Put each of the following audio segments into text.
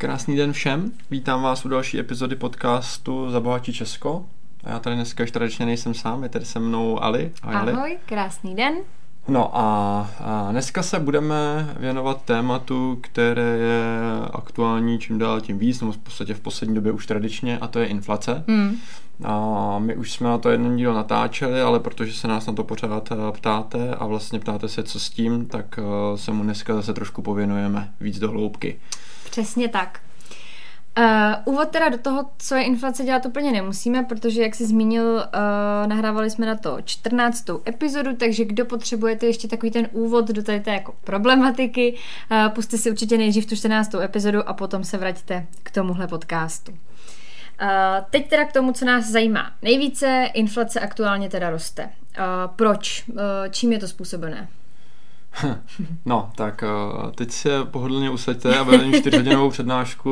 Krásný den všem, vítám vás u další epizody podcastu Zabohatí Česko. A já tady dneska už tradičně nejsem sám, je tady se mnou Ali. Ahoj, Ali. krásný den. No a, a dneska se budeme věnovat tématu, které je aktuální čím dál tím víc, nebo v podstatě v poslední době už tradičně, a to je inflace. Hmm. A my už jsme na to jeden díl natáčeli, ale protože se nás na to pořád eh, ptáte a vlastně ptáte se, co s tím, tak eh, se mu dneska zase trošku pověnujeme víc do hloubky. Přesně tak. Uh, úvod teda do toho, co je inflace, dělat úplně nemusíme, protože, jak jsi zmínil, uh, nahrávali jsme na to 14. epizodu, takže kdo potřebujete ještě takový ten úvod do tady té jako problematiky, uh, puste si určitě nejdřív tu 14. epizodu a potom se vraťte k tomuhle podcastu. Uh, teď teda k tomu, co nás zajímá. Nejvíce inflace aktuálně teda roste. Uh, proč? Uh, čím je to způsobené? No, tak eh, teď se pohodlně usaďte a vedem čtyřhodinovou přednášku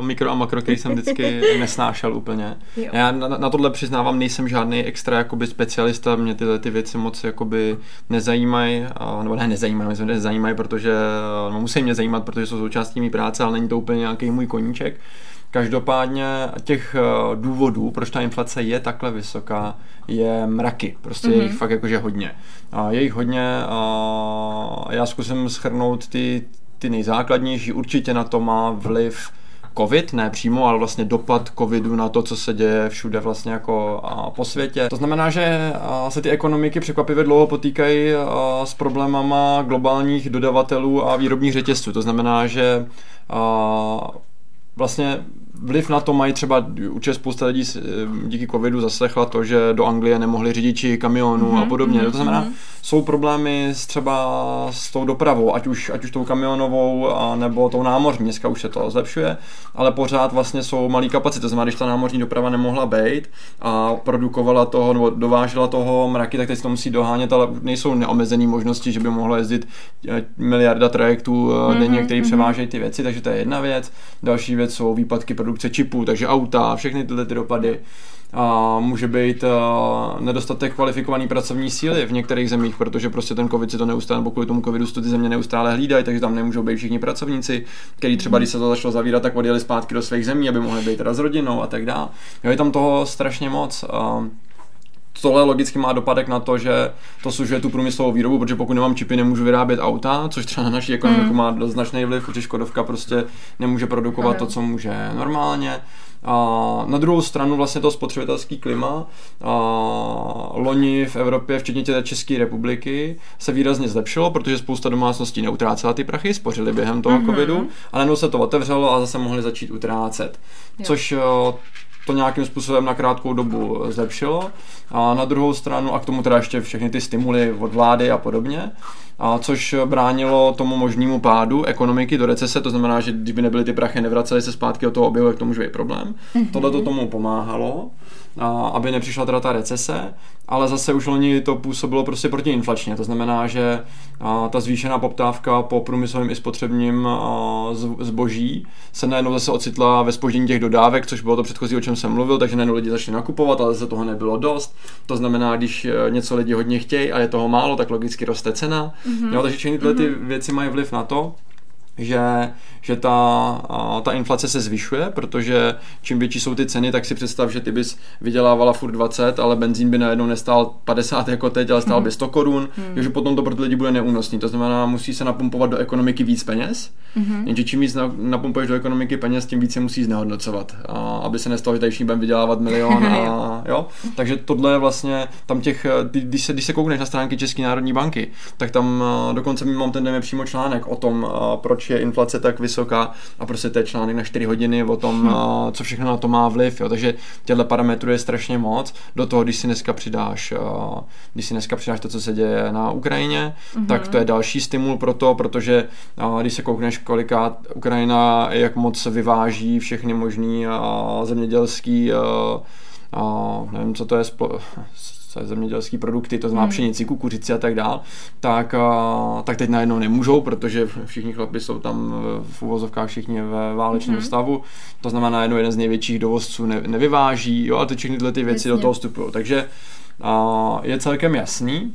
eh, mikro a makro, který jsem vždycky nesnášel úplně. Jo. Já na, na tohle přiznávám, nejsem žádný extra jakoby specialista, mě tyhle ty věci moc jakoby nezajímají, nebo ne nezajímají, myslím, nezajímají, protože no, musí mě zajímat, protože jsou součástí mý práce, ale není to úplně nějaký můj koníček. Každopádně těch eh, důvodů, proč ta inflace je takhle vysoká, je mraky. Prostě mm-hmm. je jich mhm. fakt jakože hodně. A je jich hodně a já zkusím schrnout ty, ty nejzákladnější. Určitě na to má vliv covid, ne přímo, ale vlastně dopad covidu na to, co se děje všude vlastně jako po světě. To znamená, že se ty ekonomiky překvapivě dlouho potýkají s problémama globálních dodavatelů a výrobních řetězců. To znamená, že vlastně vliv na to mají třeba, určitě spousta lidí eh, díky covidu zaslechla to, že do Anglie nemohli řidiči kamionů mm-hmm, a podobně. Mm-hmm. To znamená, mhm. jsou problémy s třeba s tou dopravou, ať už, ať už tou kamionovou a nebo tou námořní. Dneska už se to zlepšuje, ale pořád vlastně jsou malý kapacity. To znamená, když ta námořní doprava nemohla být a produkovala toho nebo dovážela toho mraky, tak teď to musí dohánět, ale nejsou neomezené možnosti, že by mohlo jezdit eh, miliarda trajektů mm-hmm, denně, který mm-hmm. převážejí ty věci, takže to je jedna věc. Další věc jsou výpadky produkce čipů, takže auta, všechny tyhle ty dopady. A může být uh, nedostatek kvalifikované pracovní síly v některých zemích, protože prostě ten covid si to neustále, nebo kvůli tomu covidu ty země neustále hlídají, takže tam nemůžou být všichni pracovníci, kteří třeba, když se to začalo zavírat, tak odjeli zpátky do svých zemí, aby mohli být teda s rodinou a tak dále. Je tam toho strašně moc. Uh, tohle logicky má dopadek na to, že to sužuje tu průmyslovou výrobu, protože pokud nemám čipy, nemůžu vyrábět auta, což třeba na naší ekonomiku mm. má dost značný vliv, protože Škodovka prostě nemůže produkovat mm. to, co může normálně. A na druhou stranu vlastně to spotřebitelský klima a loni v Evropě, včetně té České republiky, se výrazně zlepšilo, protože spousta domácností neutrácela ty prachy, spořili během toho mm-hmm. covidu a najednou se to otevřelo a zase mohli začít utrácet. Jo. Což to nějakým způsobem na krátkou dobu zlepšilo. A na druhou stranu, a k tomu teda ještě všechny ty stimuly od vlády a podobně, a což bránilo tomu možnému pádu ekonomiky do recese, to znamená, že kdyby nebyly ty prachy, nevracely se zpátky do toho objevu, jak to může být problém. Mm-hmm. Tohle to tomu pomáhalo aby nepřišla teda ta recese, ale zase už loni to působilo prostě protiinflačně, to znamená, že ta zvýšená poptávka po průmyslovém i spotřebním zboží se najednou zase ocitla ve spoždění těch dodávek, což bylo to předchozí, o čem jsem mluvil, takže najednou lidi začali nakupovat, ale zase toho nebylo dost. To znamená, když e, něco lidi hodně chtějí a je toho málo, tak logicky roste cena. Mm-hmm. Jo, takže všechny tyhle mm-hmm. ty věci mají vliv na to, že, že ta, ta inflace se zvyšuje, protože čím větší jsou ty ceny, tak si představ, že ty bys vydělávala furt 20, ale benzín by najednou nestál 50 jako teď, ale stál by 100 korun, mm. takže potom to pro ty lidi bude neúnosný. To znamená, musí se napumpovat do ekonomiky víc peněz, mm-hmm. jenže čím víc napumpuješ do ekonomiky peněz, tím víc se musí znehodnocovat, a aby se nestalo, že tady všichni budeme vydělávat milion. A, jo? Takže tohle je vlastně tam těch, když se, když se koukneš na stránky České národní banky, tak tam dokonce mám ten den přímo článek o tom, proč je inflace tak vysoká a prostě to je článek na 4 hodiny o tom, hmm. co všechno na to má vliv, jo. takže těchto parametrů je strašně moc. Do toho, když si dneska přidáš, když si dneska přidáš to, co se děje na Ukrajině, hmm. tak to je další stimul pro to, protože když se koukneš, koliká Ukrajina, jak moc vyváží všechny možný zemědělský a nevím, co to je, spo, zemědělské produkty, to znamená hmm. pšenici, kukuřici a tak dál, tak, tak teď najednou nemůžou, protože všichni chlapi jsou tam v uvozovkách všichni ve válečném hmm. stavu, to znamená najednou jeden z největších dovozců ne, nevyváží, jo, a ty všechny tyhle ty věci Jasně. do toho vstupují. Takže a, je celkem jasný,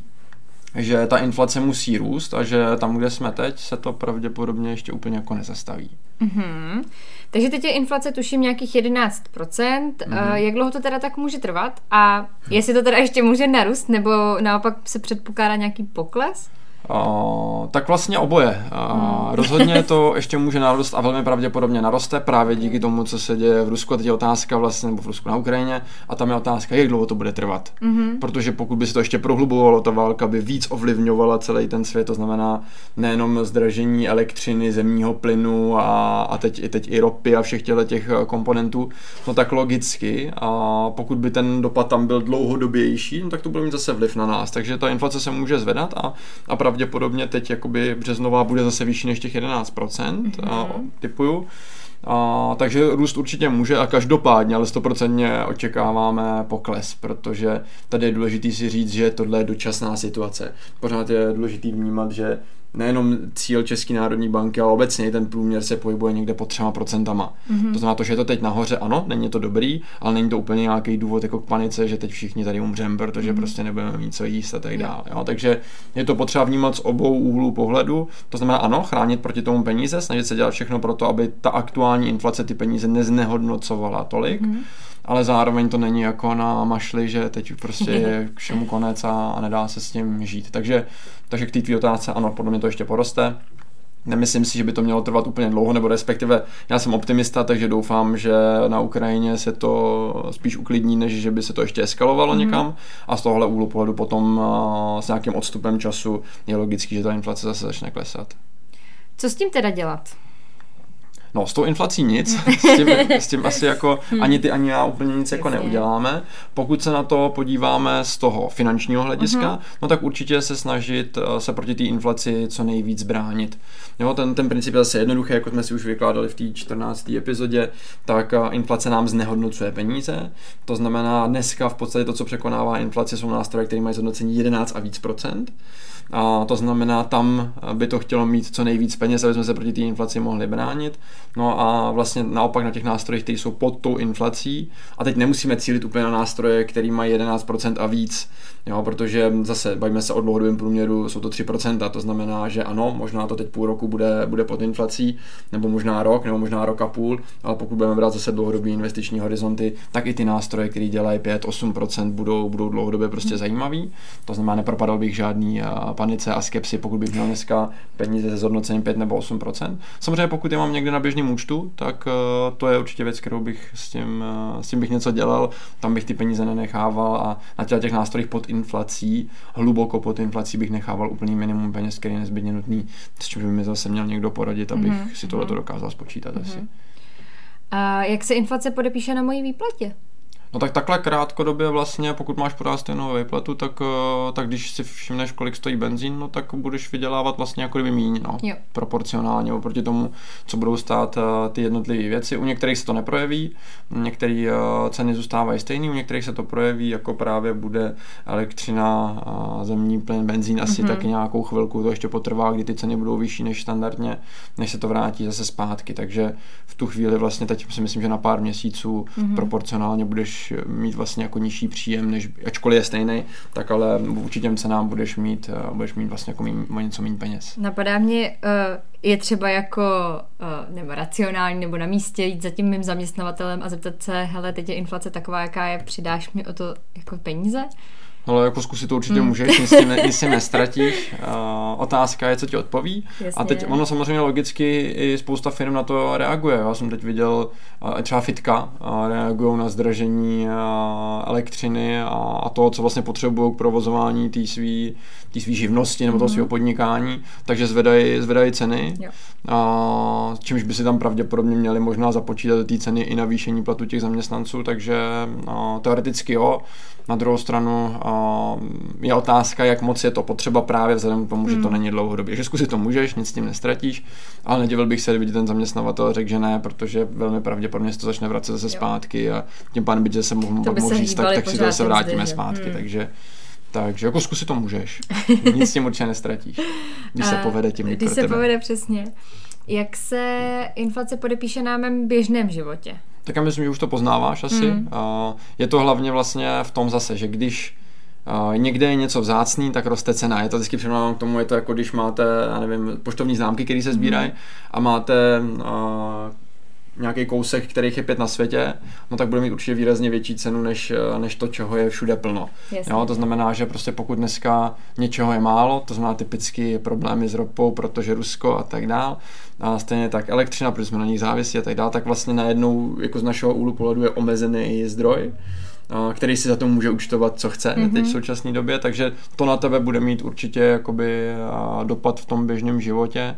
že ta inflace musí růst a že tam, kde jsme teď, se to pravděpodobně ještě úplně jako nezastaví. Mm-hmm. Takže teď je inflace tuším nějakých 11%. Mm-hmm. Jak dlouho to teda tak může trvat? A jestli to teda ještě může narůst, nebo naopak se předpokládá nějaký pokles? Uh, tak vlastně oboje. Uh, hmm. Rozhodně to ještě může narůst a velmi pravděpodobně naroste právě díky tomu, co se děje v Rusku. A teď je otázka vlastně, nebo v Rusku na Ukrajině, a tam je otázka, jak dlouho to bude trvat. Hmm. Protože pokud by se to ještě prohlubovalo, ta válka by víc ovlivňovala celý ten svět, to znamená nejenom zdražení elektřiny, zemního plynu a, a teď, teď i ropy a všech těchto těch komponentů, no tak logicky. A pokud by ten dopad tam byl dlouhodobější, no tak to bude mít zase vliv na nás. Takže ta inflace se může zvedat a, a pravděpodobně teď jakoby březnová bude zase vyšší než těch 11%, mm-hmm. typuju. A, takže růst určitě může a každopádně, ale stoprocentně očekáváme pokles, protože tady je důležité si říct, že tohle je dočasná situace. Pořád je důležité vnímat, že nejenom cíl České národní banky, ale obecně ten průměr se pohybuje někde pod třema procentama. Mm-hmm. To znamená to, že je to teď nahoře, ano, není to dobrý, ale není to úplně nějaký důvod jako k panice, že teď všichni tady umřeme, protože mm-hmm. prostě nebudeme mít co jíst a tak dále. Jo? Takže je to potřeba vnímat z obou úhlů pohledu. To znamená ano, chránit proti tomu peníze, snažit se dělat všechno pro to, aby ta aktuální inflace ty peníze neznehodnocovala tolik. Mm-hmm ale zároveň to není jako na mašli, že teď prostě je k všemu konec a, a nedá se s tím žít. Takže, takže k té tvý otázce, ano, podle mě to ještě poroste. Nemyslím si, že by to mělo trvat úplně dlouho, nebo respektive já jsem optimista, takže doufám, že na Ukrajině se to spíš uklidní, než že by se to ještě eskalovalo mm. někam. A z tohohle úhlu pohledu potom s nějakým odstupem času je logický, že ta inflace zase začne klesat. Co s tím teda dělat? No, s tou inflací nic, s tím, s tím asi jako ani ty, ani já úplně nic jako neuděláme. Pokud se na to podíváme z toho finančního hlediska, uh-huh. no tak určitě se snažit eh, se proti té inflaci co nejvíc bránit. Jo, ten, ten princip je zase jednoduchý, jako jsme si už vykládali v té 14. epizodě, tak eh, inflace nám znehodnocuje peníze. To znamená, dneska v podstatě to, co překonává inflaci, jsou nástroje, které mají zhodnocení 11 a víc procent. A to znamená, tam by to chtělo mít co nejvíc peněz, aby jsme se proti té inflaci mohli bránit. No a vlastně naopak na těch nástrojích, které jsou pod tou inflací, a teď nemusíme cílit úplně na nástroje, které mají 11% a víc, jo, protože zase bavíme se o dlouhodobém průměru, jsou to 3%, to znamená, že ano, možná to teď půl roku bude, bude pod inflací, nebo možná rok, nebo možná rok a půl, ale pokud budeme brát zase dlouhodobý investiční horizonty, tak i ty nástroje, které dělají 5-8%, budou, budou dlouhodobě prostě zajímavý. To znamená, nepropadal bych žádný panice a skepsi, pokud bych měl dneska peníze se zhodnocením 5 nebo 8%. Samozřejmě pokud je mám někde na běžném účtu, tak uh, to je určitě věc, kterou bych s tím, uh, s tím bych něco dělal, tam bych ty peníze nenechával a na těch, těch nástrojích pod inflací, hluboko pod inflací bych nechával úplný minimum peněz, který je nezbytně nutný, s čím by mi zase měl někdo poradit, abych mm-hmm. si tohle dokázal spočítat mm-hmm. asi. A jak se inflace podepíše na mojí výplatě? No tak takhle krátkodobě vlastně, pokud máš pořád stejnou výplatu, tak, eh, tak když si všimneš, kolik stojí benzín, no tak budeš vydělávat vlastně jako kdyby míň, no, jo. proporcionálně oproti tomu, co budou stát eh, ty jednotlivé věci. U některých se to neprojeví, některé eh, ceny zůstávají stejné, u některých se to projeví, jako právě bude elektřina, zemní plyn, benzín asi mm-hmm. tak nějakou chvilku, to ještě potrvá, kdy ty ceny budou vyšší než standardně, než se to vrátí zase zpátky, takže v tu chvíli vlastně teď si myslím, že na pár měsíců mm-hmm. proporcionálně budeš mít vlastně jako nižší příjem, než, ačkoliv je stejný, tak ale vůči těm cenám budeš mít, eh, budeš mít vlastně jako míň, něco méně peněz. Napadá mě, eh, je třeba jako eh, nebo racionální nebo na místě jít za tím mým zaměstnavatelem a zeptat se, hele, teď je inflace taková, jaká je, přidáš mi o to jako peníze? Ale jako zkusit to určitě hmm. můžeš, nic tím, nic tím nestratíš. Uh, otázka je, co ti odpoví. Jasně. A teď ono samozřejmě logicky i spousta firm na to reaguje. Já jsem teď viděl uh, třeba Fitka uh, reagují na zdražení uh, elektřiny a, a to, co vlastně potřebují k provozování té svý, svý živnosti nebo toho mm-hmm. svého podnikání, takže zvedají, zvedají ceny. Uh, čímž by si tam pravděpodobně měli možná započítat do té ceny i navýšení platu těch zaměstnanců, takže uh, teoreticky jo. Na druhou stranu je otázka, jak moc je to potřeba právě vzhledem k tomu, že to hmm. není dlouhodobě. Že zkusit to můžeš, nic s tím nestratíš, ale nedivil bych se, kdyby ten zaměstnavatel řekl, že ne, protože velmi pravděpodobně se to začne vracet zase zpátky a tím pádem by se mohl, mohl říct, tak, tak si to zase vrátíme zde, zpátky. Hmm. Takže takže jako zkusit to můžeš. Nic s tím určitě nestratíš. Když se povede tím Když se tebe. povede přesně. Jak se inflace podepíše na mém běžném životě? Tak já myslím, že už to poznáváš asi. Mm. Je to hlavně vlastně v tom zase, že když Uh, někde je něco vzácný, tak roste cena. Je to vždycky přirovnávám k tomu, je to jako když máte, já nevím, poštovní známky, které se sbírají mm. a máte uh, nějaký kousek, kterých je pět na světě, no tak bude mít určitě výrazně větší cenu, než, než to, čeho je všude plno. Jo, to znamená, že prostě pokud dneska něčeho je málo, to znamená typicky problémy s ropou, protože Rusko a tak dál, a stejně tak elektřina, protože jsme na ní závisí a tak dál, tak vlastně najednou jako z našeho úhlu pohledu je omezený zdroj, který si za to může účtovat, co chce mm-hmm. teď v současné době, takže to na tebe bude mít určitě jakoby dopad v tom běžném životě.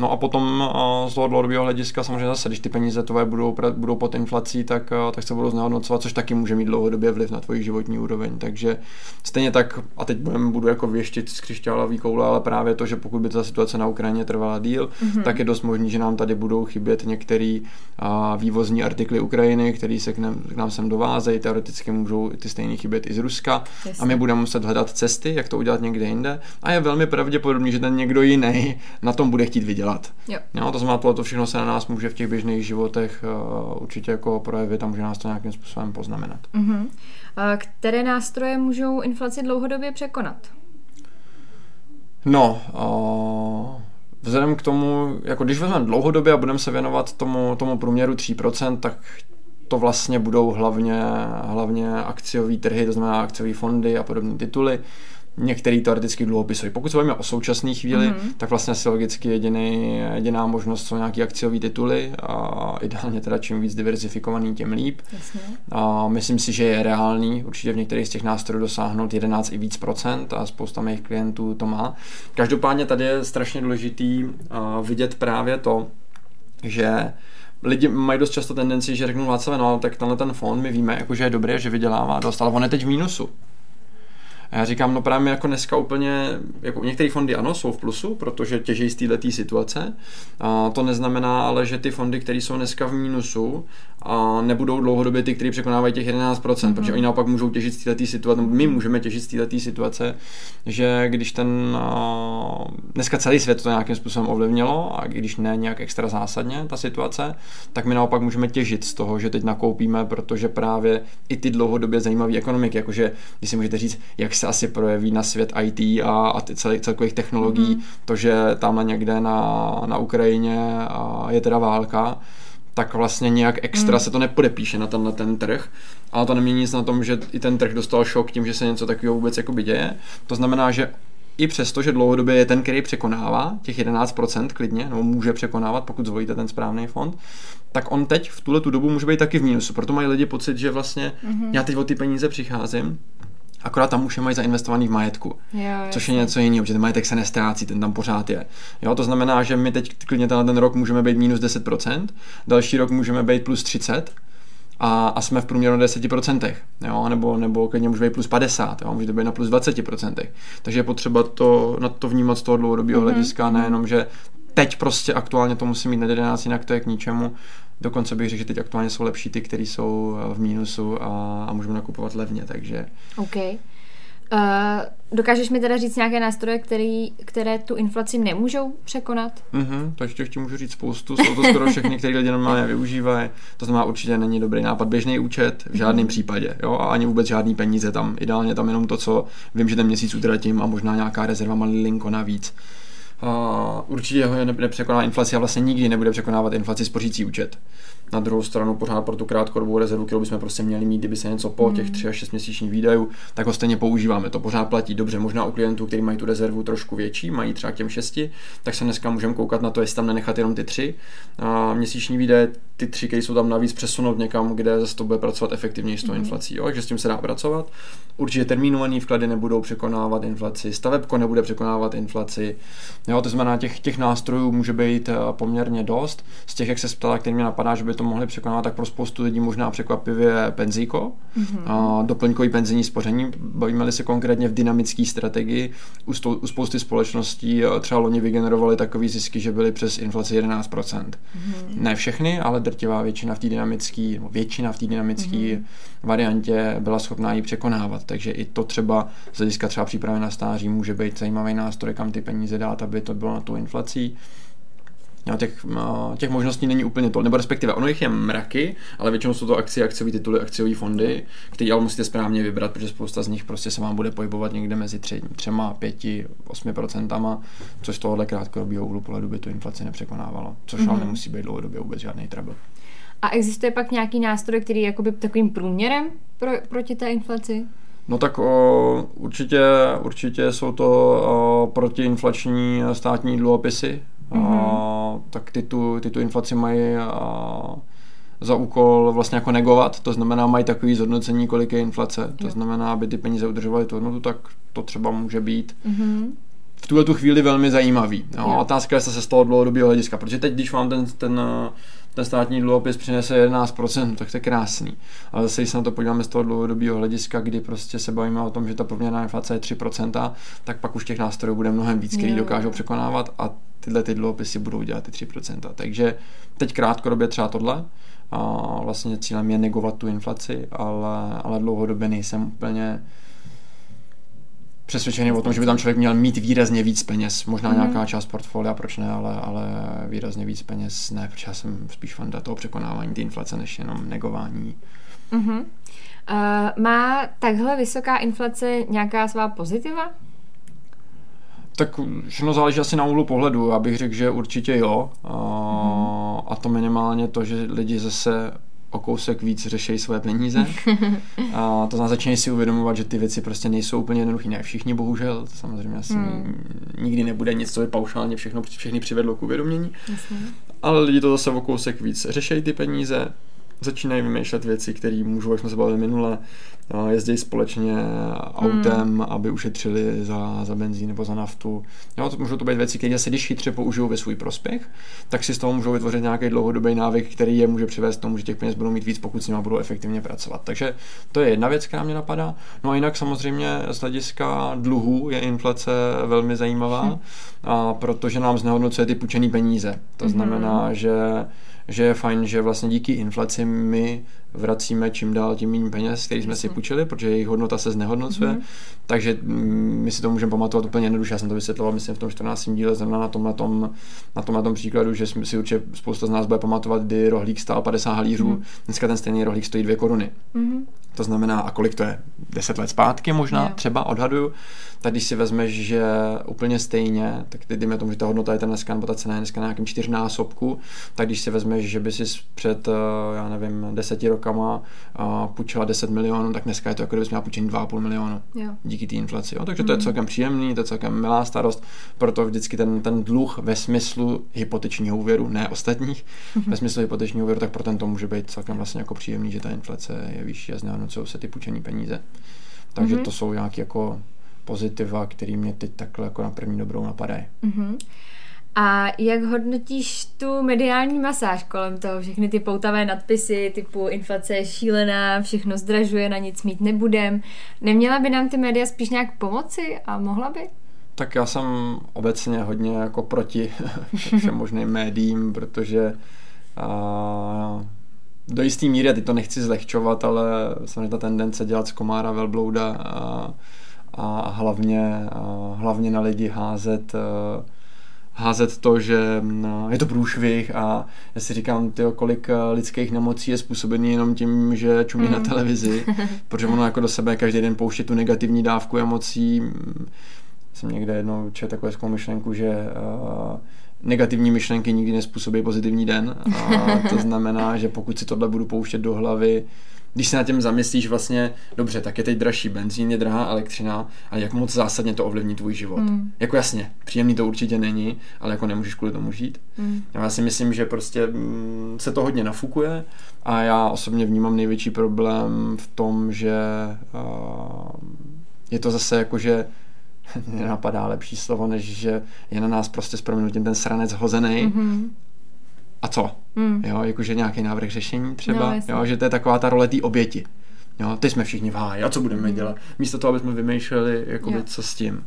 No a potom z toho dlouhodobého hlediska samozřejmě zase, když ty peníze tvoje budou, budou pod inflací, tak, tak se budou znehodnocovat, což taky může mít dlouhodobě vliv na tvoji životní úroveň. Takže stejně tak, a teď budem, budu jako věštit z křišťálový koule, ale právě to, že pokud by ta situace na Ukrajině trvala díl, mm-hmm. tak je dost možný, že nám tady budou chybět některé vývozní artikly Ukrajiny, které se k nám, k nám sem dovázejí, teoreticky můžou ty stejné chybět i z Ruska Jasně. a my budeme muset hledat cesty, jak to udělat někde jinde a je velmi pravděpodobný, že ten někdo jiný na tom bude chtít vydělat dělat. Jo. Jo, to znamená, to všechno se na nás může v těch běžných životech uh, určitě jako projevit a může nás to nějakým způsobem poznamenat. Uh-huh. Které nástroje můžou inflaci dlouhodobě překonat? No, uh, vzhledem k tomu, jako když vezmeme dlouhodobě a budeme se věnovat tomu, tomu průměru 3%, tak to vlastně budou hlavně, hlavně akciové trhy, to znamená akciové fondy a podobné tituly některý teoreticky dluhopisy. Pokud se bavíme o současné chvíli, mm-hmm. tak vlastně asi logicky jediný, jediná možnost jsou nějaké akciové tituly a ideálně teda čím víc diversifikovaný, tím líp. Jasně. A myslím si, že je reálný určitě v některých z těch nástrojů dosáhnout 11 i víc procent a spousta mých klientů to má. Každopádně tady je strašně důležitý vidět právě to, že lidi mají dost často tendenci, že řeknou Václav, no tak tenhle ten fond my víme, jako, že je dobrý, že vydělává dost, ale on je teď v mínusu. A já říkám, no právě jako dneska úplně, jako některé fondy ano, jsou v plusu, protože těží z této situace. A to neznamená ale, že ty fondy, které jsou dneska v mínusu, a nebudou dlouhodobě ty, kteří překonávají těch 11%, mm-hmm. protože oni naopak můžou těžit z této situace, my můžeme těžit z této situace, že když ten, dneska celý svět to nějakým způsobem ovlivnilo a když ne nějak extra zásadně ta situace, tak my naopak můžeme těžit z toho, že teď nakoupíme, protože právě i ty dlouhodobě zajímavé ekonomiky, jakože když si můžete říct, jak se asi projeví na svět IT a, a ty celý, celkových technologií, mm-hmm. to, že tamhle někde na, na Ukrajině je teda válka, tak vlastně nějak extra hmm. se to nepodepíše na tenhle ten trh. Ale to nemění nic na tom, že i ten trh dostal šok tím, že se něco takového vůbec jakoby děje. To znamená, že i přesto, že dlouhodobě je ten, který překonává těch 11% klidně, nebo může překonávat, pokud zvolíte ten správný fond, tak on teď v tuhle tu dobu může být taky v mínusu. Proto mají lidi pocit, že vlastně mm-hmm. já teď o ty peníze přicházím, Akorát tam už je mají zainvestovaný v majetku, jo, což je něco jiného, protože ten majetek se nestrácí, ten tam pořád je. Jo, to znamená, že my teď klidně ten rok můžeme být minus 10%, další rok můžeme být plus 30, a, a jsme v průměru na 10%, jo, nebo, nebo klidně může být plus 50, jo, může to být na plus 20%. Takže je potřeba to, na to vnímat z toho dlouhodobého mm-hmm. hlediska, nejenom, že teď prostě aktuálně to musí mít na 11, jinak to je k ničemu. Dokonce bych řekl, že teď aktuálně jsou lepší ty, které jsou eh, v mínusu a, a můžeme nakupovat levně, takže... OK. Uh, dokážeš mi teda říct nějaké nástroje, který, které tu inflaci nemůžou překonat? Mhm, takže těch ti můžu říct spoustu. Jsou to skoro všechny, které lidi normálně využívají. To znamená, určitě není dobrý nápad běžný účet v žádném mm. případě. Jo? A ani vůbec žádný peníze tam. Ideálně tam jenom to, co vím, že ten měsíc utratím a možná nějaká rezerva malinko navíc. Uh, určitě ho nepřekoná inflaci a vlastně nikdy nebude překonávat inflaci spořící účet. Na druhou stranu pořád pro tu krátkodobou rezervu, kterou bychom prostě měli mít, kdyby se něco po těch 3 až 6 měsíčních výdajů, tak ho stejně používáme. To pořád platí dobře. Možná u klientů, kteří mají tu rezervu trošku větší, mají třeba k těm 6, tak se dneska můžeme koukat na to, jestli tam nenechat jenom ty tři a měsíční výdaje, ty tři, jsou tam navíc, přesunout někam, kde zase to bude pracovat efektivněji s tou mm. inflací. Jo? Takže s tím se dá pracovat. Určitě termínované vklady nebudou překonávat inflaci, stavebko nebude překonávat inflaci. Jo, to znamená, těch, těch nástrojů může být eh, poměrně dost. Z těch, jak se ptala, který mě napadá, že by to mohli překonávat, tak pro spoustu lidí možná překvapivě penzíko, mm-hmm. a doplňkový penzijní spoření. Bavíme-li se konkrétně v dynamické strategii, u, stou, u spousty společností eh, třeba loni vygenerovali takový zisky, že byly přes inflaci 11%. Mm-hmm. Ne všechny, ale drtivá většina v té dynamické, většina v té dynamické mm-hmm. variantě byla schopná ji překonávat. Takže i to třeba z hlediska třeba přípravy na stáří může být zajímavý nástroj, kam ty peníze dát, aby to bylo na tu inflací. Těch, těch možností není úplně to, nebo respektive ono jich je mraky, ale většinou jsou to akcie, akciové tituly, akciové fondy, které ale musíte správně vybrat, protože spousta z nich prostě se vám bude pohybovat někde mezi tři, třema, pěti, osmi procentama, což z tohohle krátkodobého úhlu pohledu by tu inflaci nepřekonávalo, což mm-hmm. ale mhm. nemusí být dlouhodobě vůbec žádný trouble. A existuje pak nějaký nástroj, který je jakoby takovým průměrem pro, proti té inflaci? No tak o, určitě, určitě jsou to o, protiinflační státní dluhopisy, mm-hmm. a, tak ty tu, ty tu inflaci mají a, za úkol vlastně jako negovat, to znamená mají takový zhodnocení, kolik je inflace, to jo. znamená, aby ty peníze udržovaly tu hodnotu, tak to třeba může být. Mm-hmm v tuhle tu chvíli velmi zajímavý. No, otázka je se z toho dlouhodobého hlediska, protože teď, když vám ten, ten ten státní dluhopis přinese 11%, tak to je krásný. Ale zase, když se na to podíváme z toho dlouhodobého hlediska, kdy prostě se bavíme o tom, že ta průměrná inflace je 3%, tak pak už těch nástrojů bude mnohem víc, který dokážou překonávat a tyhle ty dluhopisy budou dělat ty 3%. Takže teď krátkodobě třeba tohle, a vlastně cílem je negovat tu inflaci, ale, ale dlouhodobě nejsem úplně přesvědčený o tom, že by tam člověk měl mít výrazně víc peněz. Možná mm. nějaká část portfolia, proč ne, ale, ale výrazně víc peněz ne, protože já jsem spíš fanda toho překonávání té inflace, než jenom negování. Mm-hmm. Uh, má takhle vysoká inflace nějaká svá pozitiva? Tak všechno záleží asi na úhlu pohledu. Já bych řekl, že určitě jo. Uh, mm. A to minimálně to, že lidi zase o kousek víc řeší své peníze. A to znamená, začínají si uvědomovat, že ty věci prostě nejsou úplně jednoduché. Ne všichni, bohužel. To samozřejmě asi hmm. nikdy nebude nic, co by paušálně všechno, všechny přivedlo k uvědomění. Jasně. Ale lidi to zase o kousek víc řeší ty peníze, začínají vymýšlet věci, které můžou, jak jsme se bavili minule, jezdí společně autem, hmm. aby ušetřili za, za benzín nebo za naftu. Jo, to můžou to být věci, které se když chytře použijou ve svůj prospěch, tak si z toho můžou vytvořit nějaký dlouhodobý návyk, který je může přivést k tomu, že těch peněz budou mít víc, pokud s nimi budou efektivně pracovat. Takže to je jedna věc, která mě napadá. No a jinak samozřejmě z hlediska dluhu je inflace velmi zajímavá, hmm. a protože nám znehodnocuje ty půjčené peníze. To hmm. znamená, že že je fajn, že vlastně díky inflaci my vracíme čím dál tím méně peněz, který jsme si půjčili, protože jejich hodnota se znehodnocuje. Mm-hmm. Takže mm, my si to můžeme pamatovat úplně jednoduše. Já jsem to vysvětloval, myslím, v tom 14. díle, znamená na tom, na tom, na tom, na tom příkladu, že si určitě spousta z nás bude pamatovat, kdy rohlík stál 50 halířů, mm-hmm. dneska ten stejný rohlík stojí 2 koruny. Mm-hmm. To znamená, a kolik to je? 10 let zpátky možná, yeah. třeba odhaduju. Tak když si vezmeš, že úplně stejně, tak ty dejme tomu, že ta hodnota je ten dneska, nebo ta cena je dneska na nějakém čtyřnásobku, tak když si vezmeš, že by si před, eh, já nevím, deseti rokama eh, půjčila 10 milionů, tak dneska je to jako kdybys měla půjčení 2,5 milionu. Jo. Díky té inflaci. Jo? Takže to je mm. celkem příjemný, to je celkem milá starost, proto vždycky ten, ten dluh ve smyslu hypotečního úvěru, ne ostatních, mm-hmm. ve smyslu hypotečního úvěru, tak pro ten to může být celkem vlastně jako příjemný, že ta inflace je vyšší a znehodnocují se ty půjčené peníze. Takže mm-hmm. to jsou nějaké jako pozitiva, které mě teď takhle jako na první dobrou napadají. Mm-hmm. A jak hodnotíš tu mediální masáž kolem toho? Všechny ty poutavé nadpisy typu inflace je šílená, všechno zdražuje, na nic mít nebudem. Neměla by nám ty média spíš nějak pomoci a mohla by? Tak já jsem obecně hodně jako proti všem možným médiím, protože a, do jisté míry, teď to nechci zlehčovat, ale samozřejmě ta tendence dělat z komára velblouda a, a hlavně, a hlavně na lidi házet házet to, že je to průšvih a já si říkám, tyjo, kolik lidských nemocí je způsobený jenom tím, že čumí mm. na televizi, protože ono jako do sebe každý den pouští tu negativní dávku emocí. Jsem někde jednou četl takovou myšlenku, že uh, negativní myšlenky nikdy nespůsobí pozitivní den. A to znamená, že pokud si tohle budu pouštět do hlavy, když se na tím zamyslíš vlastně, dobře, tak je teď dražší benzín, je drahá elektřina, ale jak moc zásadně to ovlivní tvůj život. Mm. Jako jasně, příjemný to určitě není, ale jako nemůžeš kvůli tomu žít. Mm. Já si myslím, že prostě mm, se to hodně nafukuje a já osobně vnímám největší problém v tom, že uh, je to zase jako, že nenapadá lepší slovo, než že je na nás prostě s proměnutím ten sranec hozený. Mm-hmm. A co? Mm. Jo, jakože nějaký návrh řešení třeba, no, jo, že to je taková ta role té oběti. Jo, teď jsme všichni v háji, a co budeme mm. dělat? Místo toho, aby jsme vymýšleli, jakoby, co s tím.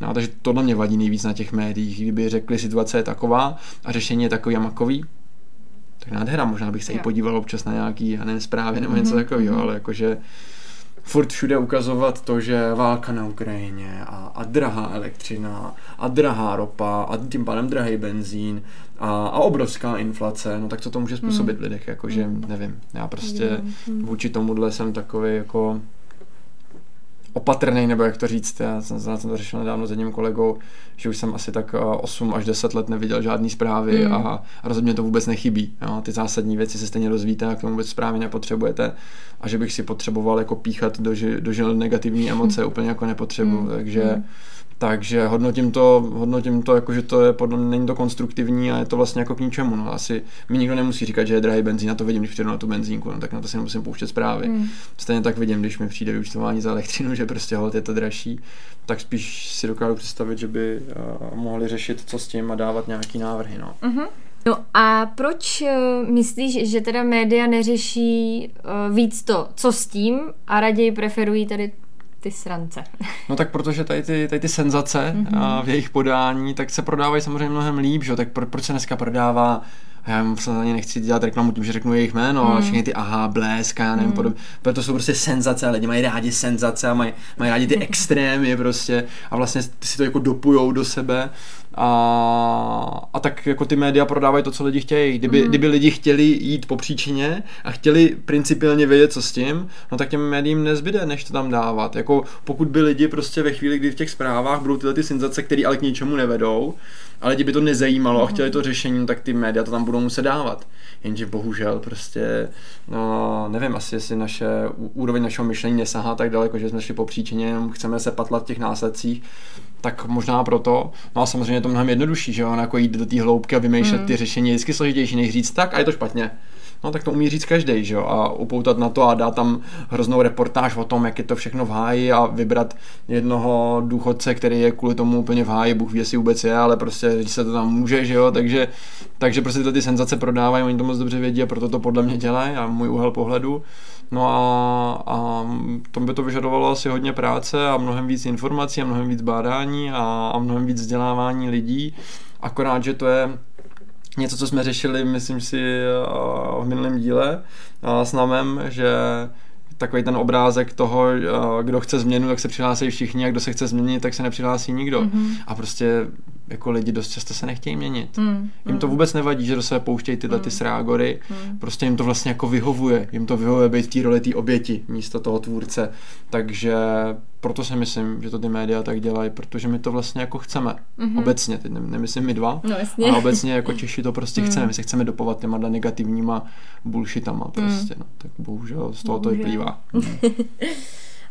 No, takže tohle mě vadí nejvíc na těch médiích. Kdyby řekli, situace je taková a řešení je takový a makový, tak nádhera, možná bych se jo. i podíval občas na nějaký, já nevím, zprávy nebo mm-hmm. něco takového, mm-hmm. ale jakože furt všude ukazovat to, že válka na Ukrajině a, a drahá elektřina a drahá ropa a tím pádem drahý benzín a, a obrovská inflace, no tak co to může způsobit hmm. lidech, jakože nevím, já prostě hmm. vůči tomuhle jsem takový jako opatrný, nebo jak to říct, já jsem, jsem to řešil nedávno s jedním kolegou, že už jsem asi tak 8 eh, až 10 let neviděl žádný zprávy mm. a, a rozhodně to vůbec nechybí. Jo? Ty zásadní věci se stejně dozvíte a k tomu vůbec zprávy nepotřebujete a že bych si potřeboval jako píchat do, do žil negativní emoce mm. úplně jako nepotřebuju, mm. takže mm takže hodnotím to, hodnotím to jako, že to je podle mě, není to konstruktivní a je to vlastně jako k ničemu. No. Asi mi nikdo nemusí říkat, že je drahý benzín, na to vidím, když přijdu na tu benzínku, no, tak na to si nemusím pouštět zprávy. Hmm. Stejně tak vidím, když mi přijde vyučtování za elektřinu, že prostě hod je to dražší, tak spíš si dokážu představit, že by uh, mohli řešit, co s tím a dávat nějaký návrhy. No. Mm-hmm. No a proč uh, myslíš, že teda média neřeší uh, víc to, co s tím a raději preferují tady ty srance. No tak protože tady ty, tady ty senzace mm-hmm. a v jejich podání, tak se prodávají samozřejmě mnohem líp, že? tak pro, proč se dneska prodává já ani nechci dělat reklamu tím, že řeknu jejich jméno, mm. ale všechny ty aha, blesk, já nevím, mm. podobně. Protože to jsou prostě senzace, lidi mají rádi senzace a mají, mají rádi ty extrémy prostě a vlastně si to jako dopujou do sebe a, a tak jako ty média prodávají to, co lidi chtějí. Kdyby, mm. kdyby lidi chtěli jít po příčině a chtěli principiálně vědět, co s tím, no tak těm médiím nezbyde, než to tam dávat. Jako pokud by lidi prostě ve chvíli, kdy v těch zprávách budou tyhle ty senzace, které ale k ničemu nevedou, ale lidi by to nezajímalo a chtěli to řešení, tak ty média to tam budou muset dávat. Jenže bohužel prostě, no, nevím, asi jestli naše úroveň našeho myšlení nesahá tak daleko, že jsme šli po příčině, chceme se patlat v těch následcích, tak možná proto. No a samozřejmě je to mnohem jednodušší, že jo, jako jít do té hloubky a vymýšlet mm. ty řešení je vždycky složitější, než říct tak a je to špatně no tak to umí říct každý, že jo, a upoutat na to a dát tam hroznou reportáž o tom, jak je to všechno v háji a vybrat jednoho důchodce, který je kvůli tomu úplně v háji, Bůh ví, jestli vůbec je, ale prostě když se to tam může, že jo, takže, takže prostě ty senzace prodávají, oni to moc dobře vědí a proto to podle mě dělají a můj úhel pohledu. No a, a to by to vyžadovalo asi hodně práce a mnohem víc informací a mnohem víc bádání a, a mnohem víc vzdělávání lidí. Akorát, že to je něco, co jsme řešili, myslím si, eh, v minulém díle s námem, že takový ten obrázek toho, eh, kdo chce změnu, tak se přihlásí všichni a kdo se chce změnit, tak se nepřihlásí nikdo. Mm-hmm. A prostě jako lidi dost často se nechtějí měnit. Mm, jim to vůbec nevadí, že do sebe pouštějí tyhle mm, ty srágory, mm. prostě jim to vlastně jako vyhovuje. Jim to vyhovuje být v té roli té oběti místo toho tvůrce. Takže proto si myslím, že to ty média tak dělají, protože my to vlastně jako chceme. Mm-hmm. Obecně, teď nemyslím my dva, no, jasně. ale obecně jako Češi to prostě mm. chceme. My se chceme dopovat těma negativníma bullshitama prostě. Mm. No. Tak bohužel z toho bohužel. to vyplývá.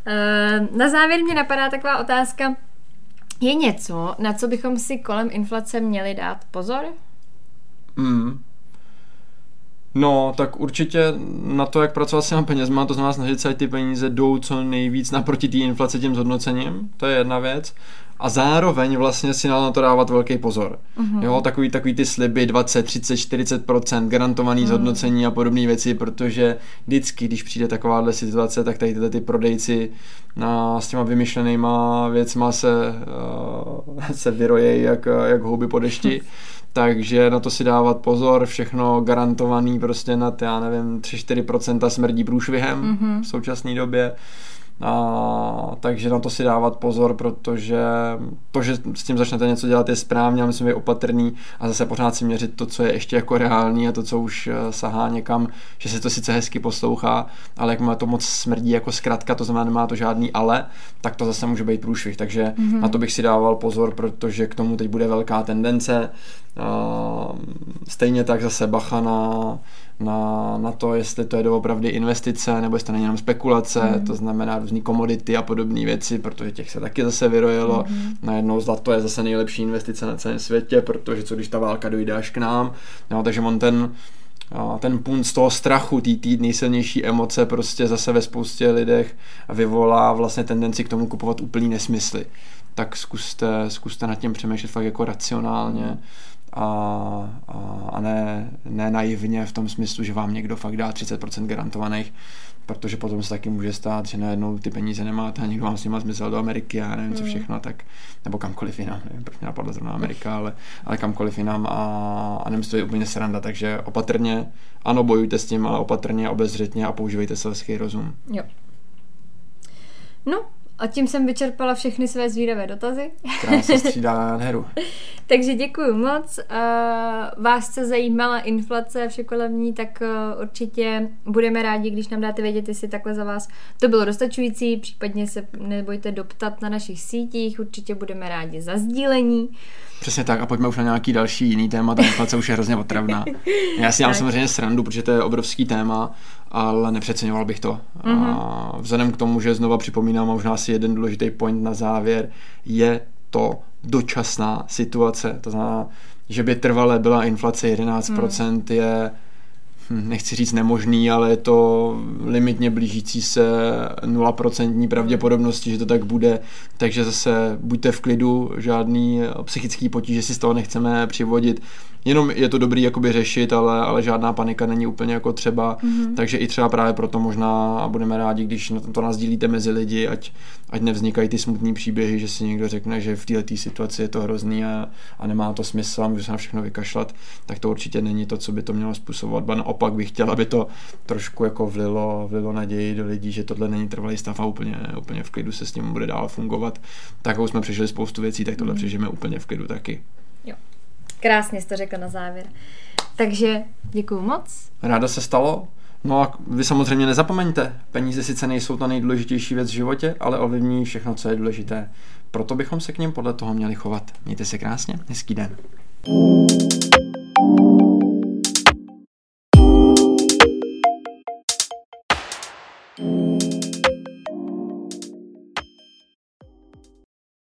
Mm. Na závěr mě napadá taková otázka, je něco, na co bychom si kolem inflace měli dát pozor? Hmm. No, tak určitě na to, jak pracovat s těma penězma, to znamená snažit se, ty peníze jdou co nejvíc naproti té inflaci tím zhodnocením, to je jedna věc a zároveň vlastně si na to dávat velký pozor. Uh-huh. Jo, takový, takový ty sliby 20, 30, 40% garantovaný uh-huh. zhodnocení a podobné věci, protože vždycky, když přijde takováhle situace, tak tady tyhle ty prodejci na, s těma vymyšlenýma věcma se, uh, se vyrojejí jak, jak houby po dešti. Uh-huh. Takže na to si dávat pozor, všechno garantovaný prostě na, já nevím, 3-4% smrdí průšvihem mm-hmm. v současné době. A, takže na to si dávat pozor, protože to, že s tím začnete něco dělat, je správně, ale myslím, je opatrný a zase pořád si měřit to, co je ještě jako reální a to, co už eh, sahá někam, že se to sice hezky poslouchá, ale jak má to moc smrdí jako zkratka, to znamená, nemá to žádný ale, tak to zase může být průšvih. Takže mm-hmm. na to bych si dával pozor, protože k tomu teď bude velká tendence. Stejně tak zase bacha na na, na to, jestli to je doopravdy investice, nebo jestli to není jenom spekulace, mm. to znamená různé komodity a podobné věci, protože těch se taky zase vyrojilo. Mm. Najednou zlato je zase nejlepší investice na celém světě, protože co když ta válka dojde až k nám. No, takže on ten, ten punt z toho strachu, tý, tý nejsilnější emoce prostě zase ve spoustě lidech vyvolá vlastně tendenci k tomu kupovat úplný nesmysly. Tak zkuste, zkuste nad tím přemýšlet fakt jako racionálně. Mm a, a, a ne, ne naivně v tom smyslu, že vám někdo fakt dá 30% garantovaných, protože potom se taky může stát, že najednou ty peníze nemáte a někdo vám s nimi zmizel do Ameriky a nevím co hmm. všechno, tak, nebo kamkoliv jinam, nevím, proč mě napadla zrovna Amerika, ale, ale kamkoliv jinam a, a nemusí to být úplně sranda, takže opatrně, ano, bojujte s tím, ale opatrně, obezřetně a používejte selský rozum. Jo. No, a tím jsem vyčerpala všechny své zvídavé dotazy. Která se střídá nádheru. Takže děkuji moc. Vás se zajímala inflace a vše kolem ní, tak uh, určitě budeme rádi, když nám dáte vědět, jestli takhle za vás to bylo dostačující, případně se nebojte doptat na našich sítích, určitě budeme rádi za sdílení. Přesně tak a pojďme už na nějaký další jiný téma, ta inflace už je hrozně otravná. Já si dělám samozřejmě srandu, protože to je obrovský téma, ale nepřeceňoval bych to. Mm-hmm. A mhm. vzhledem k tomu, že znova připomínám a možná si jeden důležitý point na závěr, je to dočasná situace. To znamená, že by trvale byla inflace 11%, mm. je Hm, nechci říct nemožný, ale je to limitně blížící se 0% pravděpodobnosti, že to tak bude, takže zase buďte v klidu, žádný psychický potíže si z toho nechceme přivodit, jenom je to dobrý jakoby řešit, ale, ale žádná panika není úplně jako třeba, mm-hmm. takže i třeba právě proto možná a budeme rádi, když to nazdílíte mezi lidi, ať, ať nevznikají ty smutné příběhy, že si někdo řekne, že v této situaci je to hrozný a, a nemá to smysl a může se na všechno vykašlat, tak to určitě není to, co by to mělo způsobovat, ba naopak bych chtěl, aby to trošku jako vlilo, vlilo naději do lidí, že tohle není trvalý stav a úplně, úplně v klidu se s tím bude dál fungovat. Tak jsme přežili spoustu věcí, tak tohle mm. přežijeme úplně v klidu taky. Krásně jsi to řekl na závěr. Takže děkuju moc. Ráda se stalo. No a vy samozřejmě nezapomeňte, peníze sice nejsou ta nejdůležitější věc v životě, ale ovlivní všechno, co je důležité. Proto bychom se k něm podle toho měli chovat. Mějte se krásně, hezký den.